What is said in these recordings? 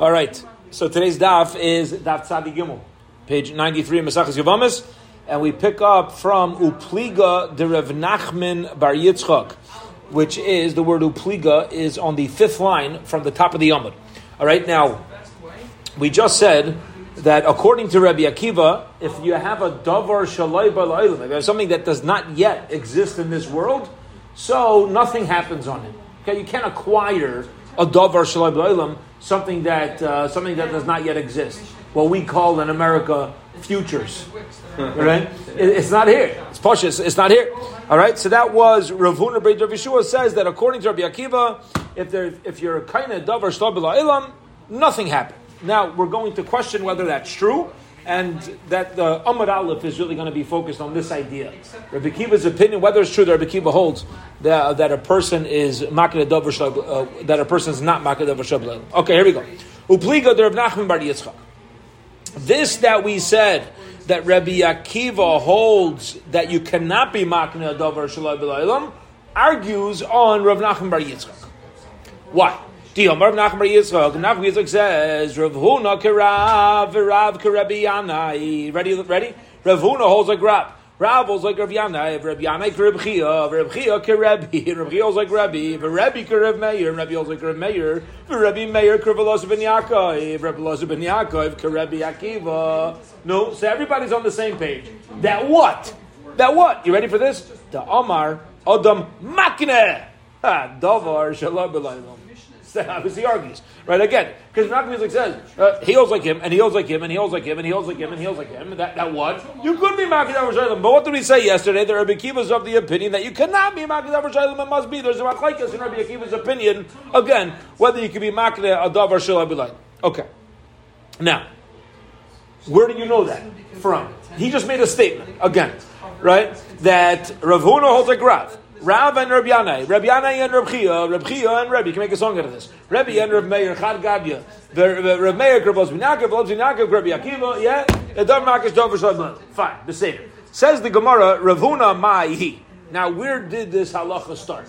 All right. So today's daf is daf Tzadi Gimel, page 93 in Mesachas and we pick up from Upliga de Rev Nachman Bar Yitzchak, which is, the word Upliga is on the fifth line from the top of the Yomud. All right, now, we just said that according to Rabbi Akiva, if you have a davar shalai balaylim, if you have something that does not yet exist in this world, so nothing happens on it. Okay, you can't acquire a davar shalai balaylim, something that uh, something that does not yet exist. What we call in America futures. right? It, it's not here. It's poshus. It's not here. All right. So that was Ravuna Rav Yeshua says that according to Rabbi Akiva, if there if you're kind of davar balaylim, nothing happened. Now, we're going to question whether that's true, and that the Amar Aleph is really going to be focused on this idea. Rabbi Kiva's opinion, whether it's true that Rabbi Kiva holds that, that a person is maked uh, that a person is not maked Okay, here we go. Upliga Rav Nachman Bar Yitzchak. This that we said that Rabbi Akiva holds that you cannot be shalai argues on Rav Nachman Bar Yitzchak. Why? Amar of Nachman Yitzchak, Nachman Yitzchak says, Rav Huna kerav, Rav kerebi Yanai. Ready, ready? Rav Huna holds like Rav. Rav holds like Rav Yanai, Rav Yanai kereb Chia, Rav Chia kerebi, Rav Chia holds like Rabbi, Rabbi kereb Meir, Rabbi holds like Rav Meir, Rabbi Meir kerev ben Yaakov, Rabbi Elazar ben Yaakov kerebi Akiva. No, so everybody's on the same page. That what? That what? You ready for this? The Amar Adam Makne. Davar Shalom B'Laylam. Obviously, argues. Right, again, because Music says, uh, he holds like him, and he holds like him, and he holds like him, and he holds like him, and he holds like him, and that, that what? You could be Makid Avashayim. But what did we say yesterday? The Rabbi Akiva's of the opinion that you cannot be Makid Avashayim, it must be. There's a Machlaikas in Rabbi Akiva's opinion, again, whether you can be Makid Adavar Shalabilai. Okay. Now, where do you know that from? He just made a statement, again, right? That Rav Huna holds a Rav. Rav and Rabbi Yanai, Rabbi Yanai and Rabbi Chia, Rabbi Chia and Rabbi. You can make a song out of this. Rabbi and Rabbi Meir, Chad Gadya. Rabbi Meir, Krabos Binakav, Lobs Binakav, Rabbi Akiva, yeah? Edar Makish, Dover Shalom. Fine, the same. Says the Gemara, Ravuna Mai. Now, where did this halacha start?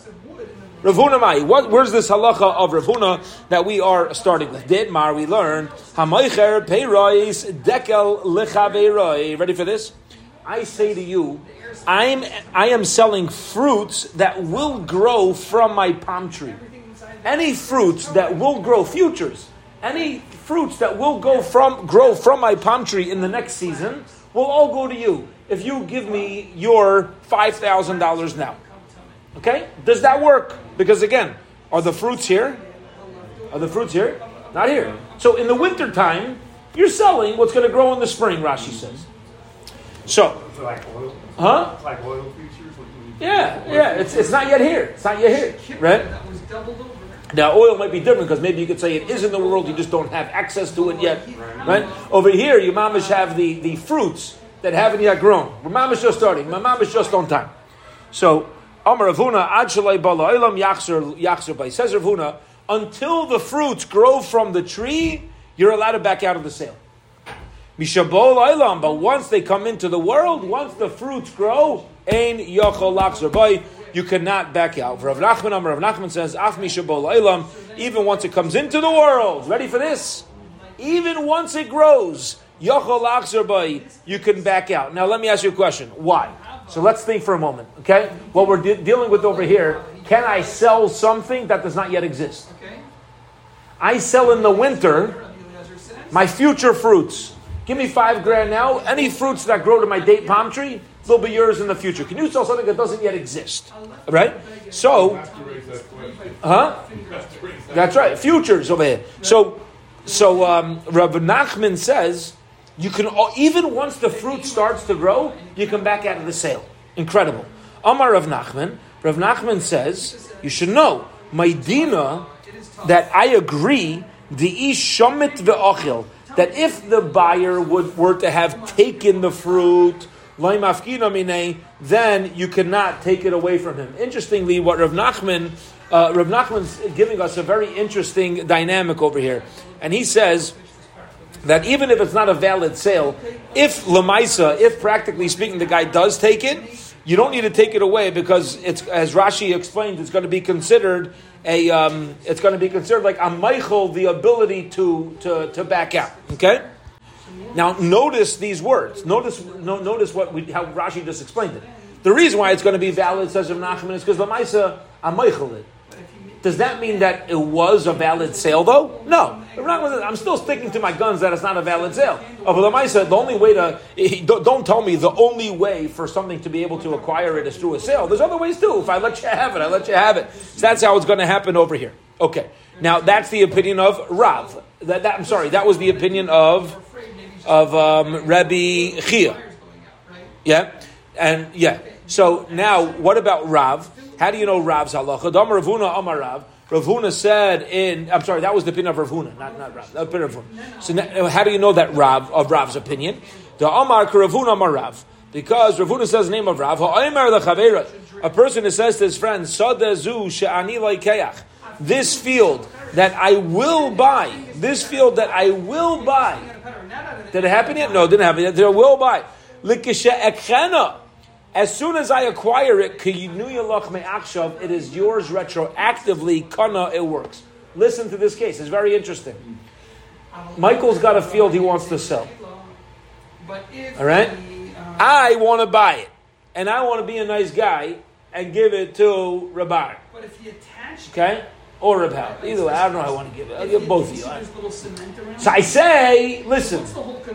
Ravuna Mai. What, where's this halacha of Ravuna that we are starting with? Did Mar we learn Hamaycher Peirois Dekel Lechaveiroi. Ready for this? I say to you, I'm I am selling fruits that will grow from my palm tree. Any fruits that will grow futures, any fruits that will go from grow from my palm tree in the next season will all go to you if you give me your five thousand dollars now. Okay? Does that work? Because again, are the fruits here? Are the fruits here? Not here. So in the winter time, you're selling what's going to grow in the spring, Rashi says. So, Huh? Like oil futures? Yeah, yeah. It's, it's not yet here. It's not yet here. Right? Now, oil might be different because maybe you could say it is in the world, you just don't have access to it yet. Right? Over here, your mamish have the, the fruits that haven't yet grown. My mamish just starting. My mamish just on time. So, Amar Ravuna, Ad Shalai Bala Ilam Yachzer Yachzer Bay. Says Ravuna, until the fruits grow from the tree, you're allowed to back out of the sale. Mishabol Ailam, but once they come into the world, once the fruits grow, Ein Yochol Lachzer you cannot back out. Rav Nachman, Rav Nachman says, Af Mishabol even once it comes into the world, ready for this? Even once it grows, Yochol Lachzer you can back out. Now let me ask you a question. Why? So let's think for a moment, okay? What we're de- dealing with over here, can I sell something that does not yet exist? Okay. I sell in the winter my future fruits. Give me five grand now. Any fruits that grow to my date palm tree, they'll be yours in the future. Can you sell something that doesn't yet exist? Right? So, huh? That's right. Futures over here. So, so um, Rav Nachman says you can even once the fruit starts to grow, you can back out of the sale. Incredible. Amar Rav Nachman. Rav Nachman says you should know my dina that I agree the ish shamit ve'achil that if the buyer would were to have taken the fruit, then you cannot take it away from him. Interestingly, what Rav Nachman, uh, Rav Nachman's giving us a very interesting dynamic over here, and he says that even if it's not a valid sale, if lemaisa, if practically speaking the guy does take it, you don't need to take it away because it's as Rashi explained, it's going to be considered a um, it's going to be considered like a Michael the ability to, to, to back out. Okay? Now notice these words. Notice no, notice what we, how Rashi just explained it. The reason why it's going to be valid, says Rav Nachman, is because Lamaisa Michael it. Does that mean that it was a valid sale, though? No. I'm still sticking to my guns that it's not a valid sale. But Lamaisa, the only way to don't tell me the only way for something to be able to acquire it is through a sale. There's other ways too. If I let you have it, I let you have it. So that's how it's going to happen over here. Okay. Now that's the opinion of Rav. That, that I'm sorry. That was the opinion of of um, Rabbi Chia. Yeah, and yeah. So now, what about Rav? How do you know Rav's halacha? Dam Ravuna Amar Rav. Ravuna said in, I'm sorry, that was the opinion of Ravuna, not, not Rav. The opinion of Ravuna. So now, how do you know that Rav, of Rav's opinion? The Amar Ravuna Amar Rav. Because Ravuna says the name of Rav. A person who says to his friend, Sadazu she'ani leikeach. This field that I will buy, this field that I will buy. Did it happen yet? No, it didn't happen yet. There will buy. As soon as I acquire it, it is yours retroactively. Kana, it works. Listen to this case. It's very interesting. Michael's got a field he wants to sell. All right? I want to buy it. And I want to be a nice guy and give it to Rabbi. But if he attached Okay? Or Rabbi. Either way, I don't know how I want to give it. I'll give both of you. So I say, listen,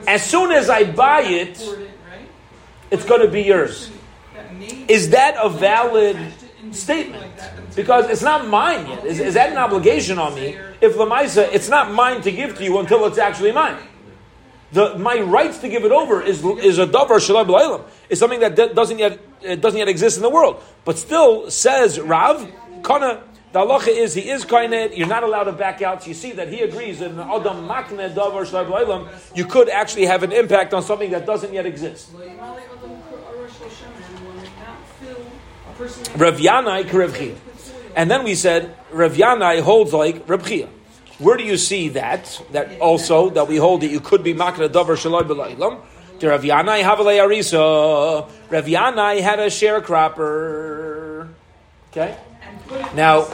as soon as I buy it, it's going to be yours. Is that a valid statement? Because it's not mine yet. Is, is that an obligation on me? If Lamaisa, it's not mine to give to you until it's actually mine. The, my rights to give it over is, is a davar shalab. It's something that doesn't yet doesn't yet exist in the world, but still says Rav Kana. The halacha is he is kainet. You're not allowed to back out. So you see that he agrees that adam makne davar shalab. You could actually have an impact on something that doesn't yet exist. Rav Yanai Rav. And then we said Rav Yanai holds like Rav Chia. Where do you see that? That also that we hold that you could be makna davar shaloi b'laylam. To Rav Yanai arisa. Rav Yanai had a sharecropper. Okay. Now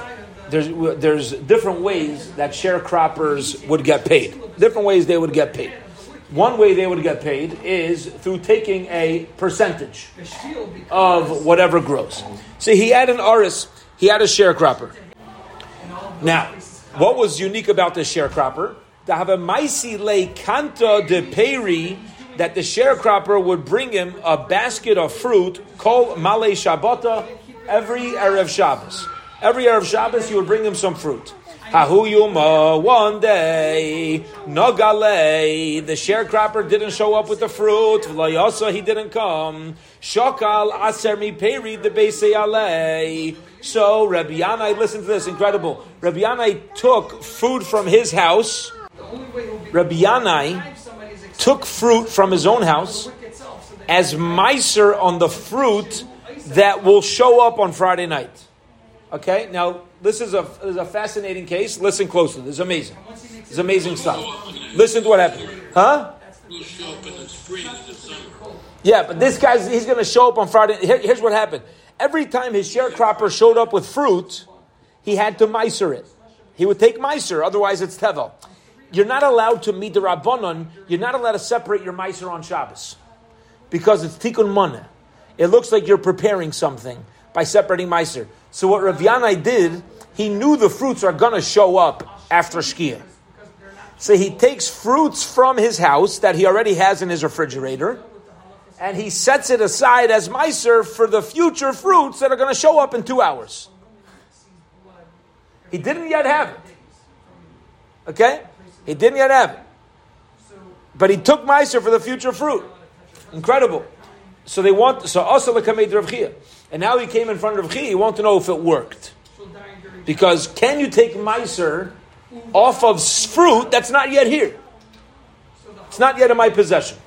there's there's different ways that sharecroppers would get paid. Different ways they would get paid. One way they would get paid is through taking a percentage of whatever grows. So he had an aris, he had a sharecropper. Now, what was unique about the sharecropper? To have a maisi le canta de peri that the sharecropper would bring him a basket of fruit called male shabbata every erev Shabbos. Every erev Shabbos, he would bring him some fruit. Hahuyuma, one day, Nogale, the sharecropper didn't show up with the fruit, Vlayasa, he didn't come. Shokal Aser Peri, the Beisei So Rabbi Yanai, listen to this, incredible. Rabbi Yanai took food from his house. Rabbi Yanai took fruit from his own house as miser on the fruit that will show up on Friday night. Okay, now this is a, this is a fascinating case. Listen closely. This is amazing. This is amazing stuff. Listen to what happened. Huh? Yeah, but this guy's he's going to show up on Friday. Here, here's what happened. Every time his sharecropper showed up with fruit, he had to miser it. He would take miser, otherwise it's tevel. You're not allowed to meet the rabbanon. You're not allowed to separate your miser on Shabbos because it's tikkun mana. It looks like you're preparing something by separating miser. So what Rav Yanai did, he knew the fruits are going to show up after Shkia. So he takes fruits from his house that he already has in his refrigerator, and he sets it aside as miser for the future fruits that are going to show up in two hours. He didn't yet have it. Okay? He didn't yet have it. But he took miser for the future fruit. Incredible. So they want so also lekamed Rav Chia. And now he came in front of Chi, he wanted to know if it worked. Because can you take Meiser off of fruit that's not yet here? It's not yet in my possession.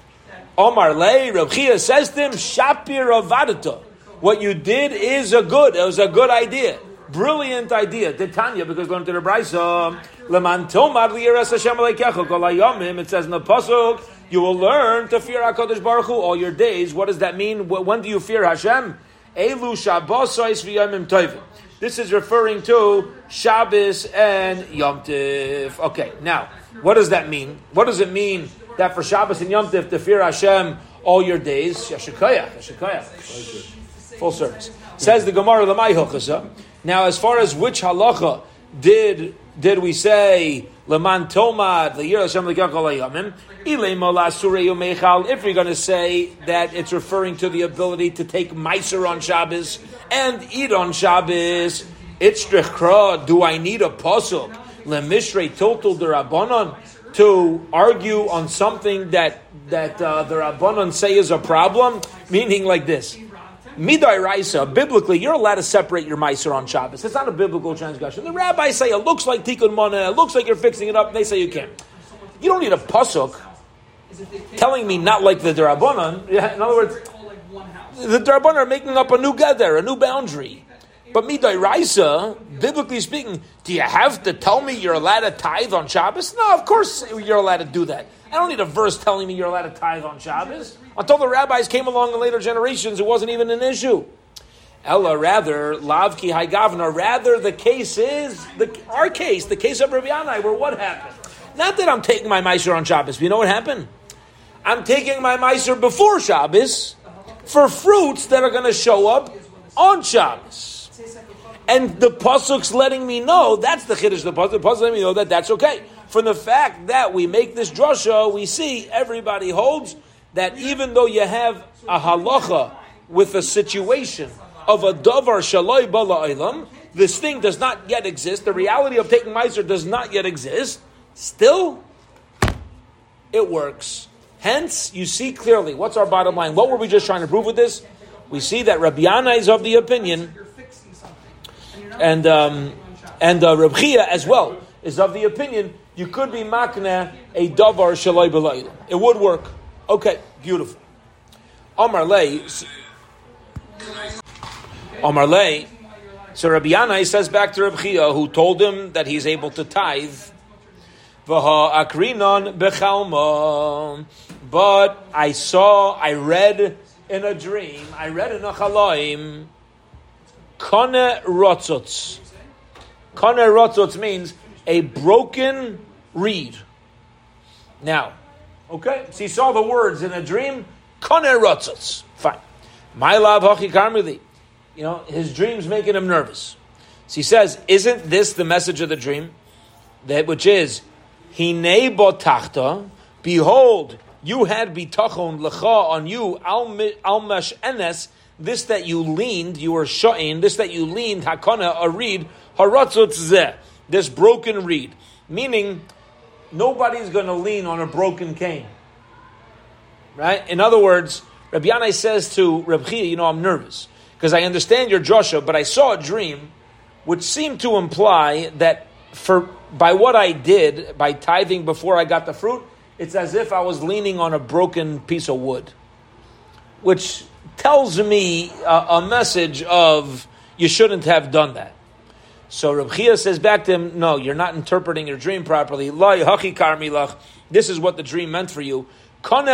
Omar Lay, Rav Chia says to him, Shapir Avadata. What you did is a good, it was a good idea. Brilliant idea. Titania, because going to the Brisa, Leman Tomar Hashem It says in the Pasuk, you will learn to fear HaKadosh Baruch Hu all your days. What does that mean? When do you fear Hashem? Elu Shabbosais v'yomim tovim. This is referring to Shabbos and Yom Tif. Okay, now, what does that mean? What does it mean that for Shabbos and Yom Tif to fear Hashem all your days? Yashikoyach, Yashikoyach. Full service. Says the Gemara Lamai Hochasa. Now, as far as which halacha did did we say Leman Tomad Le'yir Hashem Le'gachal If you're going to say that it's referring to the ability to take Meiser on Shabbos and eat on Shabbos, it's Do I need a pasuk Lemishrei Total Derabanan to argue on something that that uh, the Rabbanon say is a problem? Meaning like this. Midai Raisa, biblically, you're allowed to separate your Meiser on Shabbos. It's not a biblical transgression. The rabbis say it looks like Tikkun Mana, it looks like you're fixing it up, and they say you can't. You don't need a pasuk telling me not like the Darabanan. In other words, the Darabanan are making up a new gather, a new boundary. But midai raisa, biblically speaking, do you have to tell me you're allowed to tithe on Shabbos? No, of course you're allowed to do that. I don't need a verse telling me you're allowed to tithe on Shabbos. Until the rabbis came along in later generations, it wasn't even an issue. Ella, rather, lavki haigavna, rather the case is, the, our case, the case of Rabbi where what happened? Not that I'm taking my Meiser on Shabbos. You know what happened? I'm taking my Meiser before Shabbos for fruits that are going to show up on Shabbos. And the pasuk's letting me know that's the chiddush. The pasuk, the pasuk letting me know that that's okay. From the fact that we make this drasha, we see everybody holds that even though you have a halacha with a situation of a davar shaloi bala ilam, this thing does not yet exist. The reality of taking meiser does not yet exist. Still, it works. Hence, you see clearly what's our bottom line. What were we just trying to prove with this? We see that Rabbi Yana is of the opinion and um, and uh, Chia as well is of the opinion you could be makna a davar shalai b'layla. It would work. Okay, beautiful. Omar Lay. Omar Lay. So Rabbi Yanai says back to Rabbi Chia, who told him that he's able to tithe. V'ha akrinon bechalma. But I saw, I read in a dream, I read in a chalaim, Kone rotzotz. Kone rotzotz means a broken reed. Now, okay, so he saw the words in a dream. Fine. My love hachi karmili. You know, his dream's making him nervous. So he says, isn't this the message of the dream? That which is, Hine botachta, behold, you had bitachon lecha on you, al mesh enes, this that you leaned, you were sha'in, this that you leaned, hakana, a reed, haratzot zeh, this broken reed. Meaning, nobody's going to lean on a broken cane. Right? In other words, Rabbi Yanai says to Rabbi Chia, you know, I'm nervous because I understand your Joshua, but I saw a dream which seemed to imply that for by what I did, by tithing before I got the fruit, it's as if I was leaning on a broken piece of wood, which tells me a, a message of you shouldn't have done that. So Reb Chia says back to him, no, you're not interpreting your dream properly. This is what the dream meant for you. That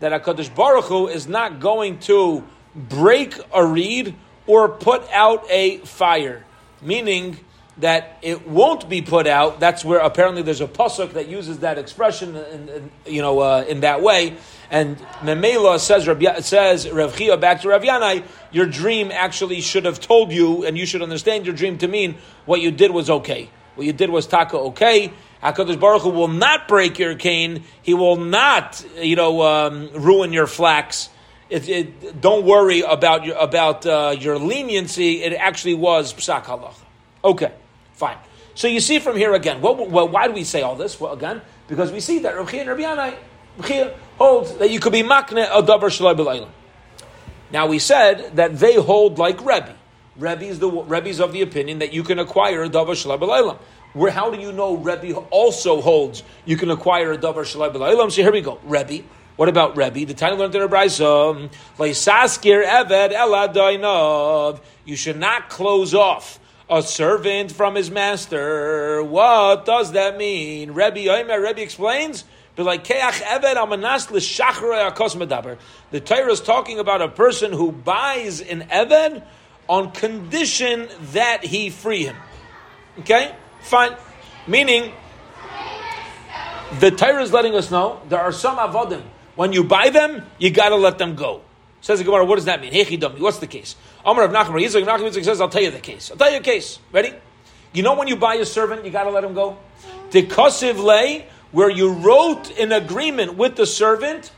HaKadosh Baruch Hu is not going to break a reed or put out a fire. Meaning, that it won't be put out. That's where apparently there's a pasuk that uses that expression, in, in you know, uh, in that way. And Memela says, says Rav Chia back to Rav Yanai, your dream actually should have told you, and you should understand your dream to mean what you did was okay. What you did was taka okay. Hakadosh Baruch Hu will not break your cane. He will not, you know, um, ruin your flax. It, it, don't worry about your about uh, your leniency. It actually was psak halacha. Okay. Fine. So you see from here again, what, well, why do we say all this? Well, again, because we see that Rav and Rabbi Yanai, holds that you could be makne a davar shalai Now we said that they hold like Rebbe. Rebbe is the Rebbe's of the opinion that you can acquire a davar shalai Where how do you know Rebbe also holds you can acquire a davar shalai So here we go, Rebbe. What about Rebbe? The title learned in Brayso, um, "Leisaskir eved eladainov." You should not close off a servant from his master. What does that mean? Rebbe Omer, Rebbe explains, But like keach eved amanas l'shachrei The Torah is talking about a person who buys an eved on condition that he free him. Okay, fine. Meaning, the Torah is letting us know there are some avodim. When you buy them, you got to let them go. Says the Gemara, what does that mean? What's the case? Amar of Nachman Yitzchak Nachman says, I'll tell you the case. I'll tell you a case. Ready? You know when you buy a servant, you got to let him go. The kosiv lay, where you wrote an agreement with the servant.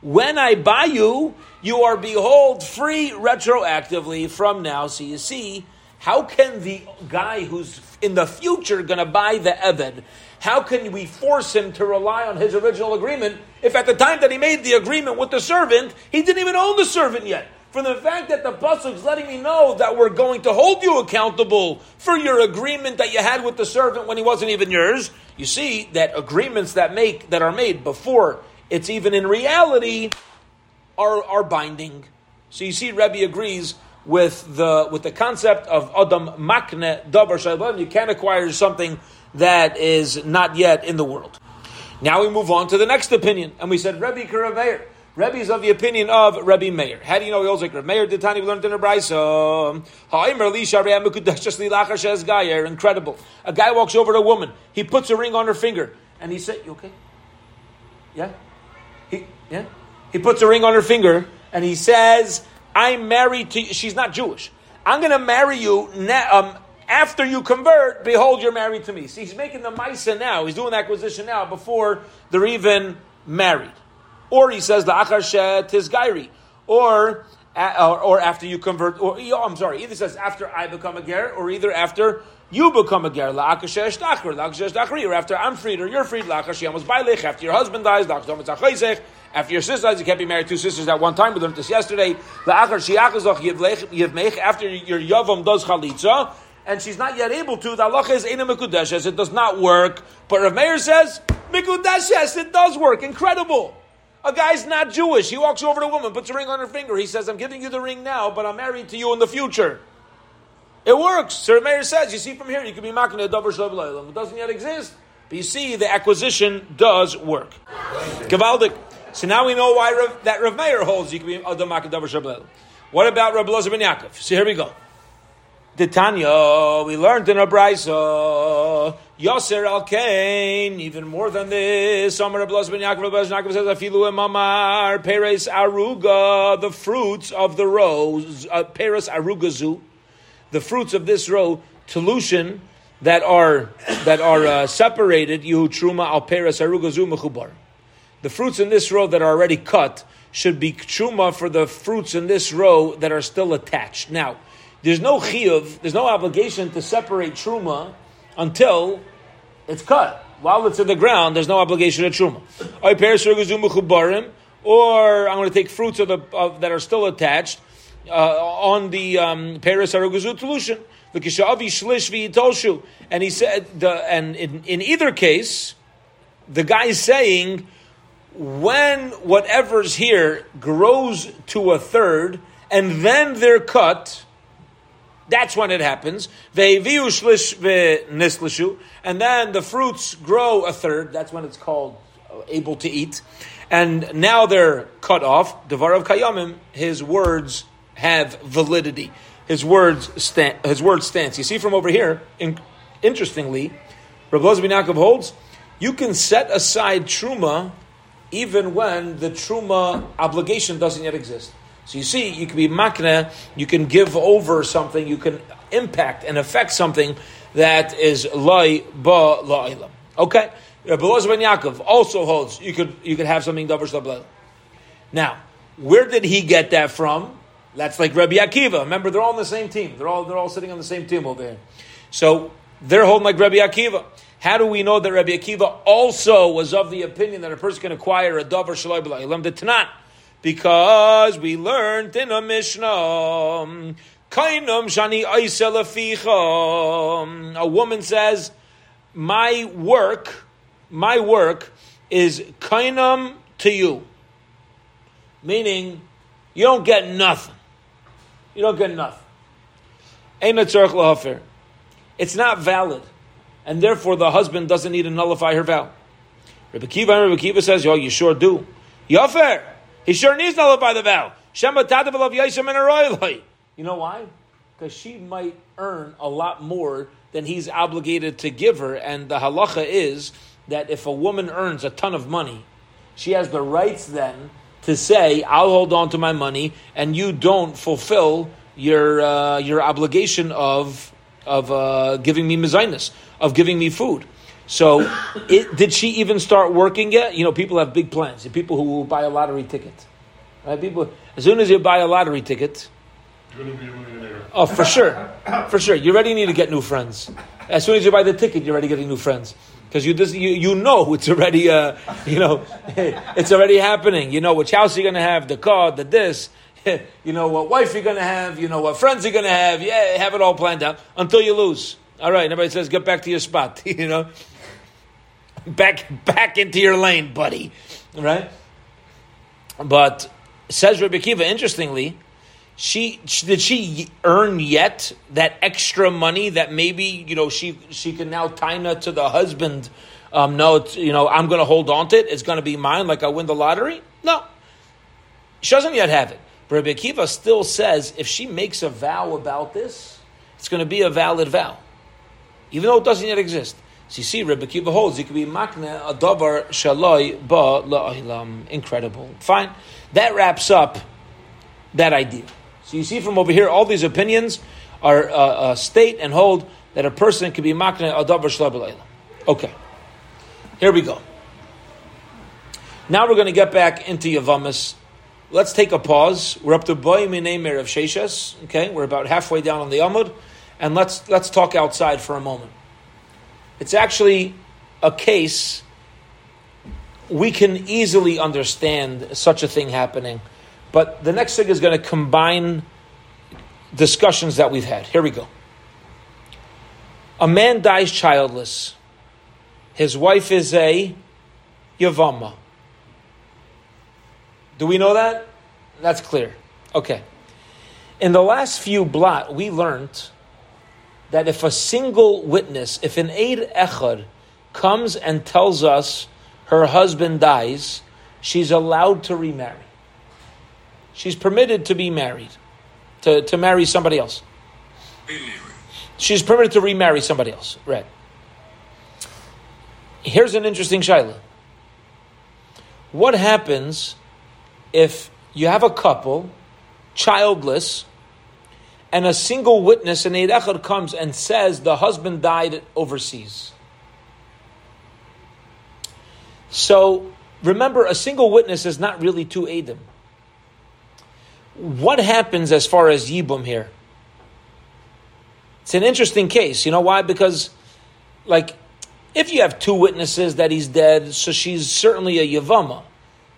When I buy you, you are behold free retroactively from now. So you see, how can the guy who's in the future going to buy the Eved, how can we force him to rely on his original agreement if at the time that he made the agreement with the servant, he didn't even own the servant yet? From the fact that the pasuk is letting me know that we're going to hold you accountable for your agreement that you had with the servant when he wasn't even yours, you see that agreements that make that are made before it's even in reality are, are binding. So you see, Rebbe agrees with the with the concept of Adam Makne Davar Shalom. You can't acquire something that is not yet in the world. Now we move on to the next opinion, and we said Rebbe Karaveir. Rebbe is of the opinion of Rebbe Meir. How do you know he holds like Rebbe Meir? Did Tani we learned in a brayso? Incredible. A guy walks over to a woman. He puts a ring on her finger, and he said, "You okay? Yeah, he yeah." He puts a ring on her finger, and he says, "I'm married to." You. She's not Jewish. I'm going to marry you um, after you convert, behold, you're married to me. See, he's making the Maisa now. He's doing the acquisition now before they're even married. Or he says, the Achar Tizgairi. Or, or, uh, or after you convert, or oh, I'm sorry, either says after I become a ger, or either after you become a ger, laachar she esdachri or after I'm freed or you're freed, la akar shy, after your husband dies, after your sister dies, you can't be married two sisters at one time. We learned this yesterday. After your yavam does chalitza, and she's not yet able to, the Allah is Eina Mikudeshes, it does not work. But Rav Meir says, Mikudeshes, it does work. Incredible. A guy's not Jewish. He walks over to a woman, puts a ring on her finger. He says, I'm giving you the ring now, but I'm married to you in the future. It works. Sir Meir says, you see from here, you can be making a double shalom. It doesn't yet exist. But you see, the acquisition does work. Gavaldik. So now we know why Rav, that Rav Meir holds you can be a double shalom. What about Rav Lozer ben Yaakov? So here we go. The Tanya, we learned in a brisa, Yoser al Kain, even more than this. Amar Ablas ben Yaakov, Ablas Yaakov says, Afilu emamar, Peres aruga, the fruits of the rose, uh, Peres arugazu, the fruits of this row, Telushin, that are that are uh, separated, Yehu Truma al Peres arugazu mechubar. The fruits in this row that are already cut should be truma for the fruits in this row that are still attached. Now, there's no chiyuv, there's no obligation to separate truma until it's cut. While it's in the ground, there's no obligation of truma. Or I'm going to take fruits of the, of, that are still attached uh, on the um, Paris Araguzu Telushin. And he said, the, and in, in either case, the guy is saying, when whatever's here grows to a third, and then they're cut, that's when it happens. And then the fruits grow a third. That's when it's called uh, able to eat. And now they're cut off. Devar of Kayamim, his words have validity. His words stand, his word stands. You see from over here, in, interestingly, Rabbi Yaakov holds, you can set aside truma even when the truma obligation doesn't yet exist. So you see, you can be makna, you can give over something, you can impact and affect something that is loy ba la'ilam. Okay? Rabbi ben Yaakov also holds you could you could have something davar shlabla. Now, where did he get that from? That's like Rabbi Akiva. Remember, they're all on the same team. They're all they're all sitting on the same team over here. So they're holding like Rabbi Akiva. How do we know that Rabbi Akiva also was of the opinion that a person can acquire a davar b'la'ilam? The Tanat because we learned in a Mishnah, Kainam shani A woman says, "My work, my work is kainam to you," meaning you don't get nothing. You don't get nothing. it's not valid, and therefore the husband doesn't need to nullify her vow. Rebbe Kiva, Rebbe Kiva says, "Yo, you sure do." Yofer, he sure needs to by the vow. You know why? Because she might earn a lot more than he's obligated to give her, and the halacha is that if a woman earns a ton of money, she has the rights then to say, "I'll hold on to my money," and you don't fulfill your uh, your obligation of of uh, giving me mezainis, of giving me food. So, it, did she even start working yet? You know, people have big plans. People who will buy a lottery ticket, right? People, as soon as you buy a lottery ticket, You're going to be a millionaire. oh, for sure, for sure, you already need to get new friends. As soon as you buy the ticket, you're already getting new friends because you you, you know it's already uh, you know it's already happening. You know which house you're going to have, the car, the this. You know what wife you're going to have. You know what friends you're going to have. Yeah, have it all planned out until you lose. All right, everybody says get back to your spot. You know, back back into your lane, buddy. Right? But says Rebbe Kiva, interestingly, she did she earn yet that extra money that maybe you know she she can now taina to the husband. Um, no, you know I'm going to hold on to it. It's going to be mine, like I win the lottery. No, she doesn't yet have it. But Kiva still says if she makes a vow about this, it's going to be a valid vow, even though it doesn't yet exist. So you see, Rebbe Kiva holds it could be makne a shaloi ba la'olam. Incredible. Fine. That wraps up that idea. So you see from over here, all these opinions are uh, uh, state and hold that a person can be makne a shaloi ba la'olam. Okay. Here we go. Now we're going to get back into Yavamas. Let's take a pause. We're up to Boy Minemer of Sheshas. Okay, we're about halfway down on the Amud, and let's let's talk outside for a moment. It's actually a case we can easily understand such a thing happening, but the next thing is going to combine discussions that we've had. Here we go. A man dies childless. His wife is a Yavama. Do we know that? That's clear. Okay. In the last few blot, we learned that if a single witness, if an Eid Echad comes and tells us her husband dies, she's allowed to remarry. She's permitted to be married, to, to marry somebody else. She's permitted to remarry somebody else. Right. Here's an interesting shaila. What happens if you have a couple, childless, and a single witness, an Eid comes and says the husband died overseas? So remember, a single witness is not really two Eidim. What happens as far as Yibum here? It's an interesting case. You know why? Because, like, if you have two witnesses that he's dead, so she's certainly a Yavama.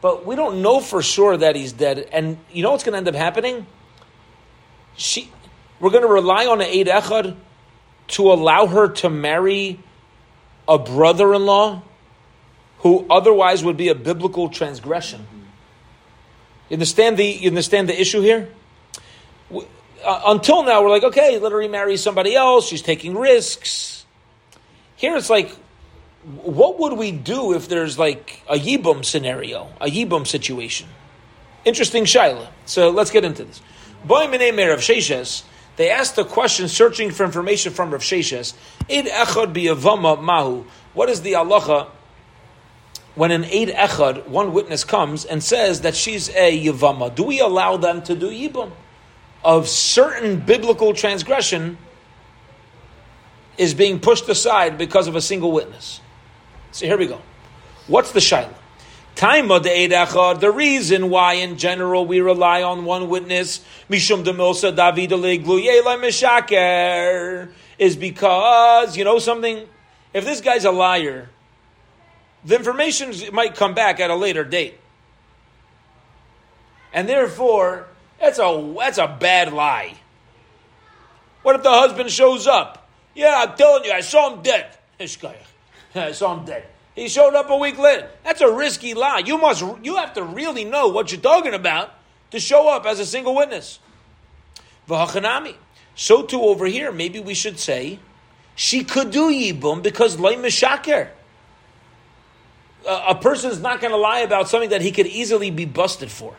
But we don't know for sure that he's dead. And you know what's going to end up happening? She, we're going to rely on an Eid Echad to allow her to marry a brother-in-law who otherwise would be a biblical transgression. You understand the you understand the issue here? Uh, until now, we're like, okay, let her remarry somebody else. She's taking risks. Here, it's like, what would we do if there's like a yibum scenario, a yibum situation? Interesting shaila. So let's get into this. Boy Minei Rav Sheshes, they asked a question searching for information from Rav Sheshes. Id echad biyavama mahu. What is the halacha when an Eid Echad, one witness comes and says that she's a Yavama, do we allow them to do Yibum? Of certain biblical transgression is being pushed aside because of a single witness. So here we go. What's the Shaila? Time of the the reason why in general we rely on one witness, Mishum Demilsa David Mishaker, is because, you know something? If this guy's a liar, the information might come back at a later date. And therefore, that's a, that's a bad lie. What if the husband shows up? Yeah, I'm telling you, I saw him dead. I saw him dead. He showed up a week later. That's a risky lie. You must, you have to really know what you're talking about to show up as a single witness. V'hachanami. So too over here, maybe we should say she could do yibum because loy mishaker. A, person is not going to lie about something that he could easily be busted for.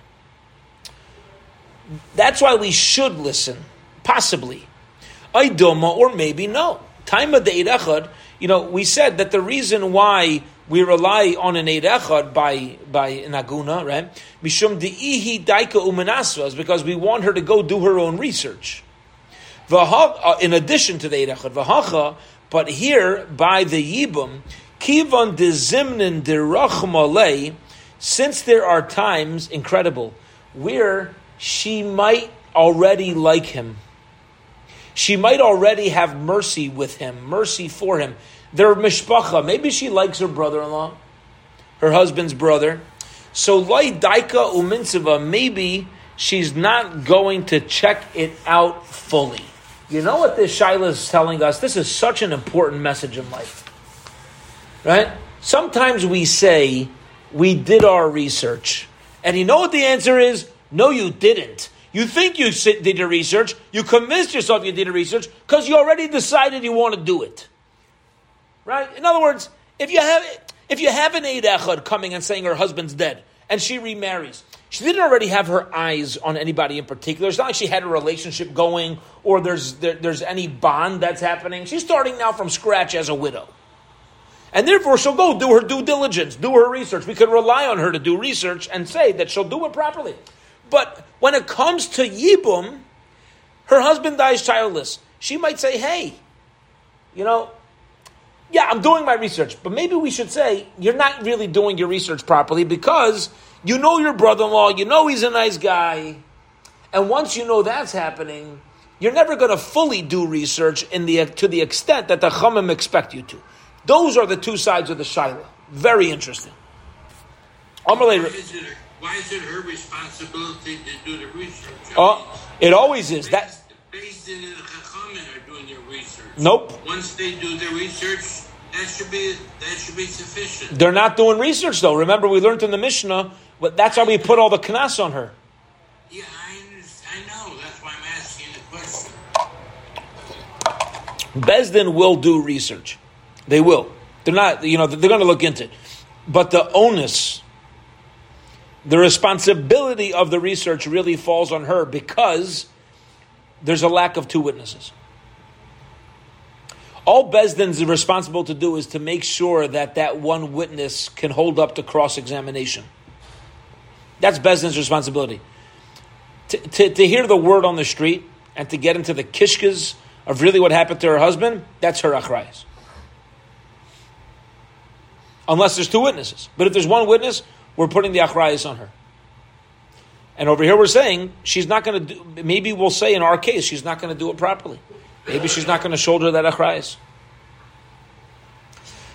That's why we should listen, possibly. Aidoma, or maybe no. Time of the you know, we said that the reason why we rely on an Eid by, by Naguna, right? Mishum de'ihi daika umanasva is because we want her to go do her own research. Uh, in addition to the Eid Echad, v'hacha, but here by the Yibum, kivan de zimnin de since there are times, incredible, where she might already like him she might already have mercy with him, mercy for him. They're mishpacha. Maybe she likes her brother-in-law, her husband's brother. So loy daika uminsiva, maybe she's not going to check it out fully. You know what this Shaila is telling us? This is such an important message in life. Right? Sometimes we say, we did our research. And you know what the answer is? No, you didn't. You think you did your research, you convinced yourself you did your research because you already decided you want to do it. Right? In other words, if you have if you have an Eid Echad coming and saying her husband's dead and she remarries, she didn't already have her eyes on anybody in particular. It's not like she had a relationship going or there's there, there's any bond that's happening. She's starting now from scratch as a widow. And therefore, she'll go do her due diligence, do her research. We could rely on her to do research and say that she'll do it properly. But when it comes to Yibum, her husband dies childless. She might say, hey, you know, yeah, I'm doing my research, but maybe we should say you're not really doing your research properly because you know your brother in law, you know he's a nice guy. And once you know that's happening, you're never going to fully do research in the, to the extent that the Chamim expect you to. Those are the two sides of the Shaila. Very interesting. Why is it her responsibility to do the research? Oh, it always is. That based in the Chachamim are doing their research. Nope. Once they do their research, that should be that should be sufficient. They're not doing research though. Remember, we learned in the Mishnah. But that's why we put all the knas on her. Yeah, I, I know. That's why I'm asking the question. Besdin will do research. They will. They're not. You know, they're going to look into it. But the onus the responsibility of the research really falls on her because there's a lack of two witnesses. All Besdin is responsible to do is to make sure that that one witness can hold up to cross examination. That's Besdin's responsibility. To, to, to, hear the word on the street and to get into the kishkas of really what happened to her husband, that's her achrayas. Unless there's two witnesses. But if there's one witness, we're putting the achrayas on her. And over here we're saying she's not going to do, maybe we'll say in our case, she's not going to do it properly. Maybe she's not going to shoulder that achrayas.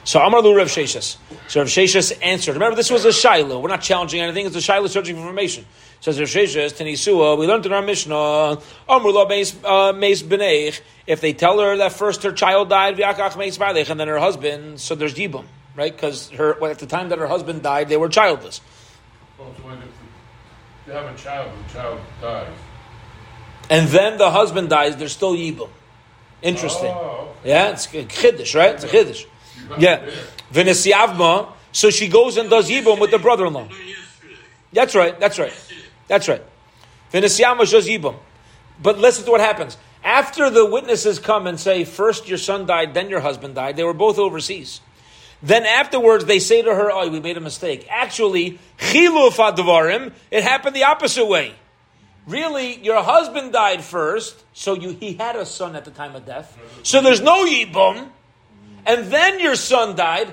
So Amar Lu Rav Sheshes. So Rav Sheshes answered. Remember, this was a Shiloh. We're not challenging anything. It's a Shiloh searching for information. Says Rav Sheshes, Tanisua, we learned in our Mishnah, Amr Lo Meis uh, B'neich, if they tell her that first her child died, V'akach Meis B'alech, and then her husband, so there's Yibum right? Because her well, at the time that her husband died, they were childless. Well, so if you have a child, the child dies. And then the husband dies, they're still yibum. Interesting. Oh, Yeah, it's a chiddush, right? It's a chiddush. Yeah. Venesiavma, so she goes and does yibum with the brother-in-law. That's right, that's right. That's right. Venesiavma does yibum. But listen to what happens. After the witnesses come and say, first your son died, then your husband died, they were both overseas. Then afterwards, they say to her, "Oh, we made a mistake." Actually, chiluf advarim. It happened the opposite way. Really, your husband died first, so you, he had a son at the time of death. So there's no yibum, and then your son died.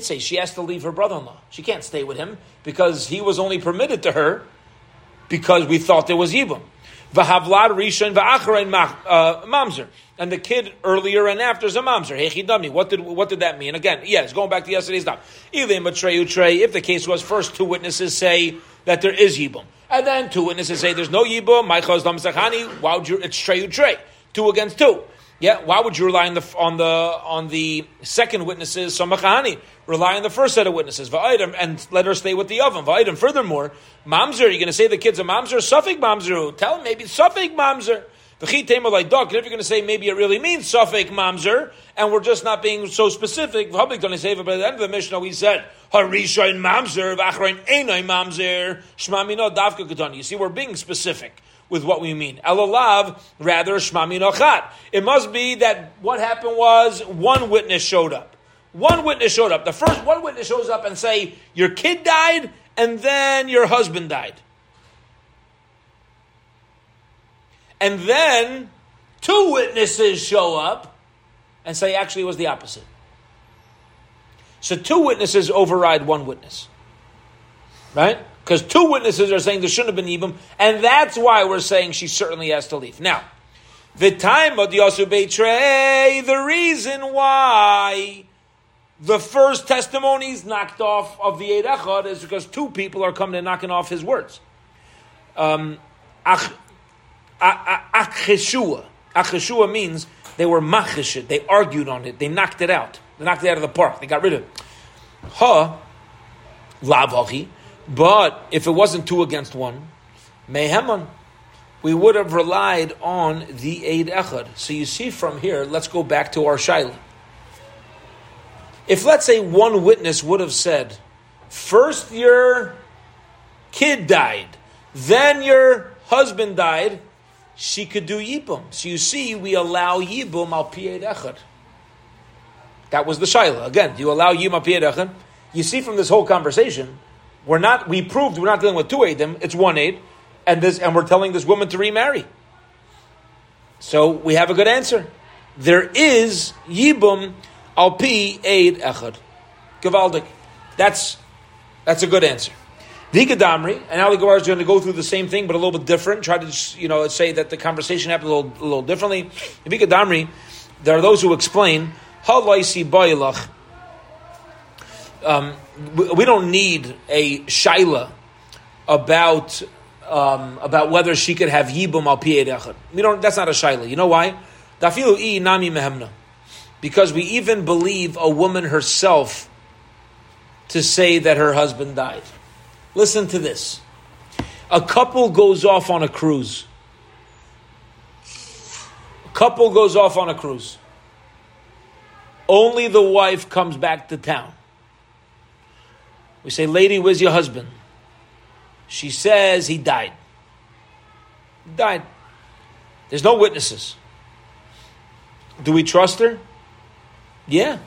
Says she has to leave her brother-in-law. She can't stay with him because he was only permitted to her because we thought there was yibum. V'havlad rishon v'acharein uh, mamzer. And the kid earlier and after is a mamzer. Hechidami. What did what did that mean? Again, yes, going back to yesterday's daf. If the case was first two witnesses say that there is yibum, and then two witnesses say there's no yibum. Ma'ichoz dam Why would you? It's trey. Two against two. Yeah, why would you rely on the on the on the second witnesses, samachani? Rely on the first set of witnesses, va'idam, and let her stay with the oven. Va'idam. Furthermore, mamzer, you're going to say the kid's a mamzer, suffik mamzer. Tell him maybe suffik mamzer. The chitema like dog. If you're going to say maybe it really means suffix mamzer, and we're just not being so specific, public don't say. But by the end of the Mishnah, we said harishain mamzer, v'achrein einay mamzer, shmamino davka katani. You see, we're being specific with what we mean. Elalav, rather shmamino chat. It must be that what happened was one witness showed up. One witness showed up. The first one witness shows up and say your kid died, and then your husband died. And then two witnesses show up and say, actually, it was the opposite. So two witnesses override one witness. Right? Because two witnesses are saying there shouldn't have been Yibum, and that's why we're saying she certainly has to leave. Now, the time of the Yosu Beitrei, the reason why the first testimony is knocked off of the Eid is because two people are coming and knocking off his words. Um, Acheshua. Acheshua means they were machishit. They argued on it. They knocked it out. They knocked it out of the park. They got rid of it. Ha, lavachi. But if it wasn't two against one, meheman, we would have relied on the Eid Echad. So you see from here, let's go back to our Shaila. If let's say one witness would have said, first your kid died, then your husband died, she could do Yibum. So you see, we allow Yibum al Piyed Echad. That was the Shaila. Again, you allow Yibum al Echad. You see from this whole conversation, we're not, we proved we're not dealing with two Eidim, it's one Eid, and, this, and we're telling this woman to remarry. So we have a good answer. There is Yibum al Pi Eid Echad. Gavaldik. That's, that's a good answer. The Gadamri, and Ali Gemara is going to go through the same thing, but a little bit different. Try to you know say that the conversation happened a little, a little differently. The Gadamri, there are those who explain halaisi bailach. Um, we don't need a shaila about um, about whether she could have yibum al echad. We don't. That's not a shaila. You know why? Dafilu i nami mehemna. Because we even believe a woman herself to say that her husband died. Listen to this. A couple goes off on a cruise. A couple goes off on a cruise. Only the wife comes back to town. We say, Lady, where's your husband? She says he died. He died. There's no witnesses. Do we trust her? Yeah.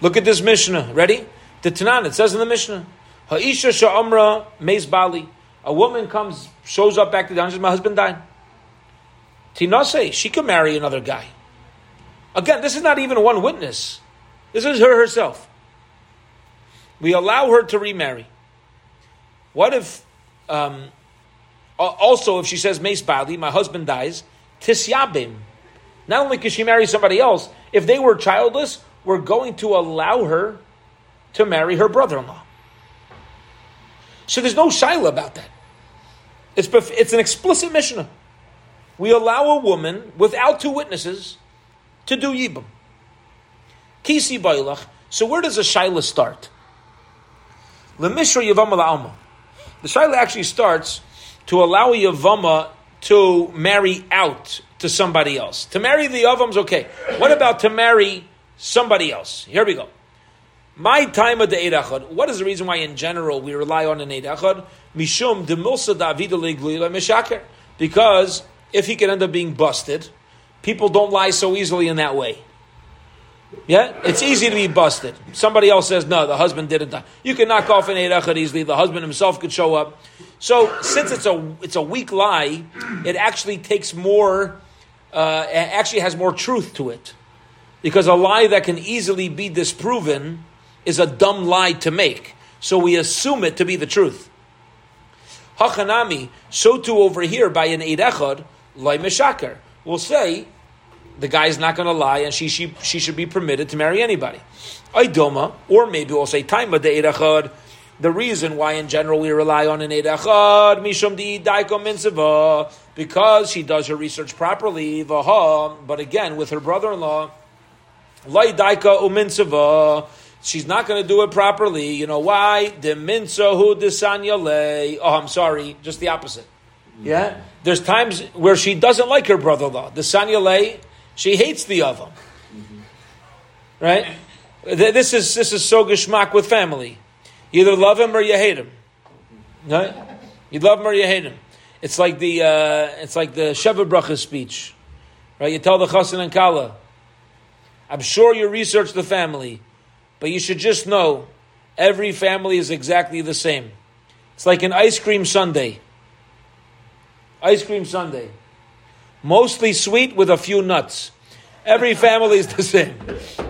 Look at this Mishnah. Ready? The Tanan, it says in the Mishnah. Ha'isha sha'amra meis bali. A woman comes, shows up back to the dungeon, my husband died. Tinase, she could marry another guy. Again, this is not even one witness. This is her herself. We allow her to remarry. What if, um, also, if she says Mace Bali, my husband dies, Tisyabim. Not only could she marry somebody else, if they were childless, we're going to allow her to marry her brother in law. So there's no shaila about that. It's, it's an explicit Mishnah. We allow a woman without two witnesses to do yibum. Kisi bailach. So where does a shaila start? Lemishra yavama la'alma. The shaila actually starts to allow a yavama to marry out to somebody else. To marry the avam's okay. What about to marry somebody else? Here we go. My time of the Eid. What is the reason why, in general, we rely on an Eid? Mishum demilsa mishaker. Because if he can end up being busted, people don't lie so easily in that way. Yeah, it's easy to be busted. Somebody else says no, the husband didn't die. You can knock off an Echad easily. The husband himself could show up. So since it's a it's a weak lie, it actually takes more. Uh, actually has more truth to it, because a lie that can easily be disproven is a dumb lie to make. So we assume it to be the truth. Hachanami, so too over here by an Eid Echad, Lai Meshaker. We'll say the guy's not going to lie and she, she, she should be permitted to marry anybody. Aidoma, or maybe we'll say Taima de Eid the reason why in general we rely on an Eid Echad, Mishum di Daiko because she does her research properly, Vaha, but again, with her brother-in-law, Lai Daika Uminsava, she's not going to do it properly. You know why? The minsahu desanyale. Oh, I'm sorry, just the opposite. Yeah? Mm-hmm. There's times where she doesn't like her brother-in-law. The Sanyale, she hates the other. Right? This is this is so geschmack with family. You either love him or you hate him. Right? You love him or you hate him. It's like the uh, it's like the Sheva Bracha speech. Right? You tell the Chassan and Kala. I'm sure you researched the family, but you should just know every family is exactly the same. It's like an ice cream sundae. Ice cream sundae. Mostly sweet with a few nuts. Every family is the same.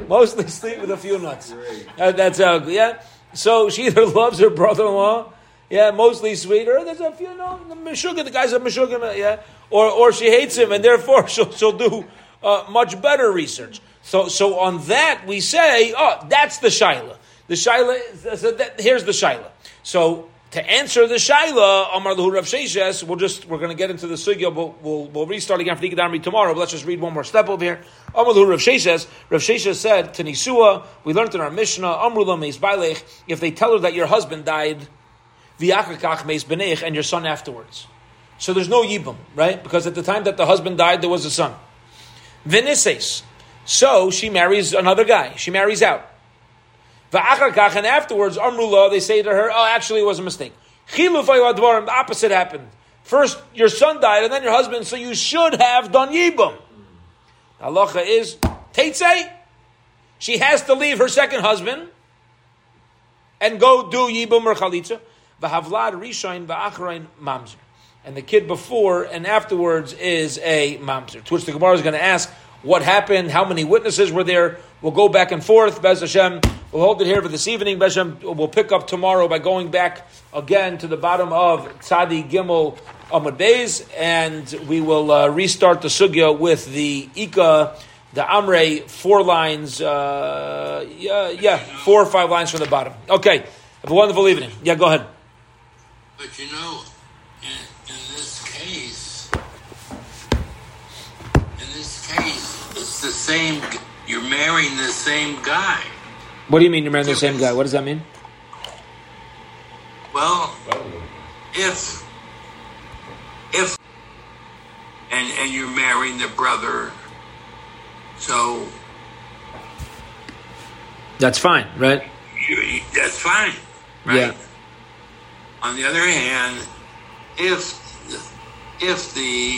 Mostly sweet with a few nuts. Uh, that's ugly, yeah? So she either loves her brother in law, yeah, mostly sweet, or there's a few, no, the Meshuggah, the guy's a Meshuggah, yeah? Or, or she hates him, and therefore she'll, she'll do uh, much better research. So, so on that, we say, oh, that's the Shaila. The Shaila, so that, here's the Shaila. So, to answer the Shaila, Amar Lahu Rav Sheshes, we'll just, we're going to get into the Sugya, but we'll, we'll restart again for the Ikadamri tomorrow, but let's just read one more step over here. Amar Lahu Rav Sheshes, Rav Sheshes said to Nisua, we learned in our Mishnah, Amrula Meis Bailech, if they tell her that your husband died, V'yachakach Meis Benech, and your son afterwards. So there's no Yibum, right? Because at the time that the husband died, there was a son. Vinises. So she marries another guy. She marries out. V'achar and afterwards, Amrullah, they say to her, oh, actually, it was a mistake. Chiluf the opposite happened. First, your son died, and then your husband, so you should have done Yibum. Halacha is, Teitzei, she has to leave her second husband and go do Yibum or Chalitza. V'havlad Rishain v'achrain mamzer. And the kid before and afterwards is a mamzer. To which the Gemara is going to ask, what happened? How many witnesses were there? We'll go back and forth. Bez Hashem, we'll hold it here for this evening. We'll pick up tomorrow by going back again to the bottom of Tzadi Gimel Amud Beis, and we will uh, restart the sugya with the Ika, the Amre, four lines, uh, yeah, yeah, four or five lines from the bottom. Okay, have a wonderful evening. Yeah, go ahead. But you know, in, in this case, in this case, it's the same. You're marrying the same guy. What do you mean you're marrying the same guy? What does that mean? Well, if if and and you're marrying the brother, so That's fine, right? you, you- that's fine, right? Yeah. On the other hand, if if the